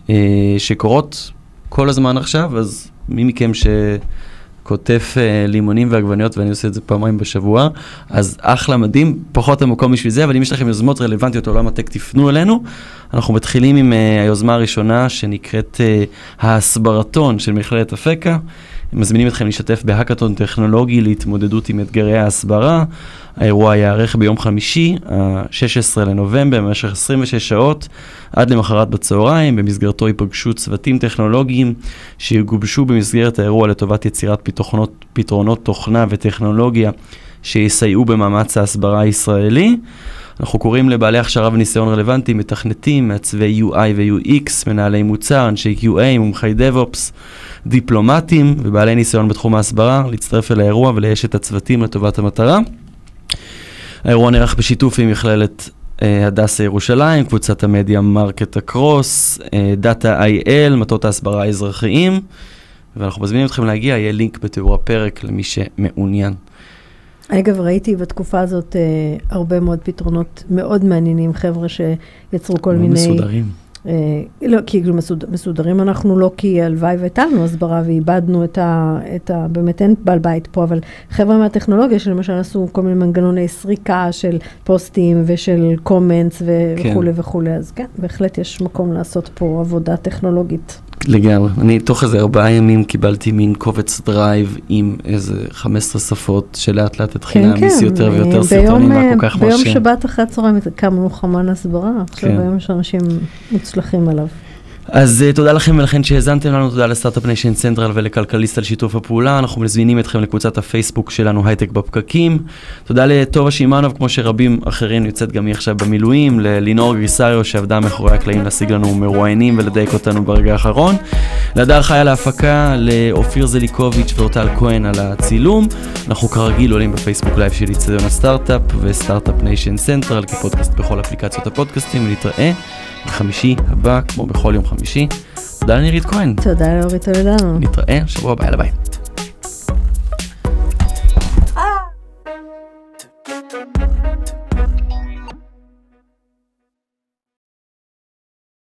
אה, שקורות כל הזמן עכשיו, אז מי מכם ש... קוטף uh, לימונים ועגבניות, ואני עושה את זה פעמיים בשבוע, אז אחלה מדהים, פחות המקום בשביל זה, אבל אם יש לכם יוזמות רלוונטיות לעולם הטק, תפנו אלינו. אנחנו מתחילים עם uh, היוזמה הראשונה שנקראת uh, ההסברתון של מכללת אפקה. מזמינים אתכם להשתתף בהאקתון טכנולוגי להתמודדות עם אתגרי ההסברה. האירוע ייערך ביום חמישי, ה-16 לנובמבר, במשך 26 שעות, עד למחרת בצהריים. במסגרתו ייפגשו צוותים טכנולוגיים שיגובשו במסגרת האירוע לטובת יצירת פתרונות, פתרונות תוכנה וטכנולוגיה שיסייעו במאמץ ההסברה הישראלי. אנחנו קוראים לבעלי הכשרה וניסיון רלוונטיים, מתכנתים, מעצבי UI ו-UX, מנהלי מוצר, אנשי QA, מומחי DevOps, דיפלומטים ובעלי ניסיון בתחום ההסברה, להצטרף אל האירוע ולאייש את הצוותים לטובת המטרה. האירוע נערך בשיתוף עם מכללת אה, הדסה ירושלים, קבוצת המדיה מרקט אקרוס, דאטה איי-אל, מטות ההסברה האזרחיים, ואנחנו מזמינים אתכם להגיע, יהיה לינק בתיאור הפרק למי שמעוניין. אגב, ראיתי בתקופה הזאת אה, הרבה מאוד פתרונות מאוד מעניינים, חבר'ה שיצרו כל מיני... מסודרים. אה, לא, כאילו מסוד, מסודרים אנחנו לא, כי הלוואי והייתה לנו הסברה ואיבדנו את ה, את ה... באמת אין בעל בית פה, אבל חבר'ה מהטכנולוגיה שלמשל עשו כל מיני מנגנוני סריקה של פוסטים ושל comments ו- כן. וכולי וכולי, אז כן, בהחלט יש מקום לעשות פה עבודה טכנולוגית. לגמרי. אני תוך איזה ארבעה ימים קיבלתי מין קובץ Drive עם איזה 15 שפות שלאט לאט התחיל כן, להעמיס כן. יותר ויותר סרטונים, היה כל כך מרשים. ביום שבת אחרי הצהריים הקמנו חמ"ל הסברה, עכשיו כן. היום יש אנשים מוצלחים עליו. אז אה, תודה לכם ולכן שהאזנתם לנו, תודה ל Start-Up Nation Central ולכלכליסט על שיתוף הפעולה, אנחנו מזמינים אתכם לקבוצת הפייסבוק שלנו הייטק בפקקים. תודה לטובה שמענוב, כמו שרבים אחרים נמצאת גם היא עכשיו במילואים, ללינור גריסריו שעבדה מאחורי הקלעים להשיג לנו מרואיינים ולדייק אותנו ברגע האחרון, להדר חיה להפקה, לאופיר זליקוביץ' ואורטל כהן על הצילום. אנחנו כרגיל עולים בפייסבוק לייב של איצטדיון הסטארט-אפ ו Start-Up Nation Central כפודקאסט בכל אפליקציות הפודקאסטים, ונתראה בחמישי הבא, כמו בכל יום חמישי. תודה לנירית כהן. תודה לאורית טולדנו. נתראה שבוע הבא, יאללה ביי.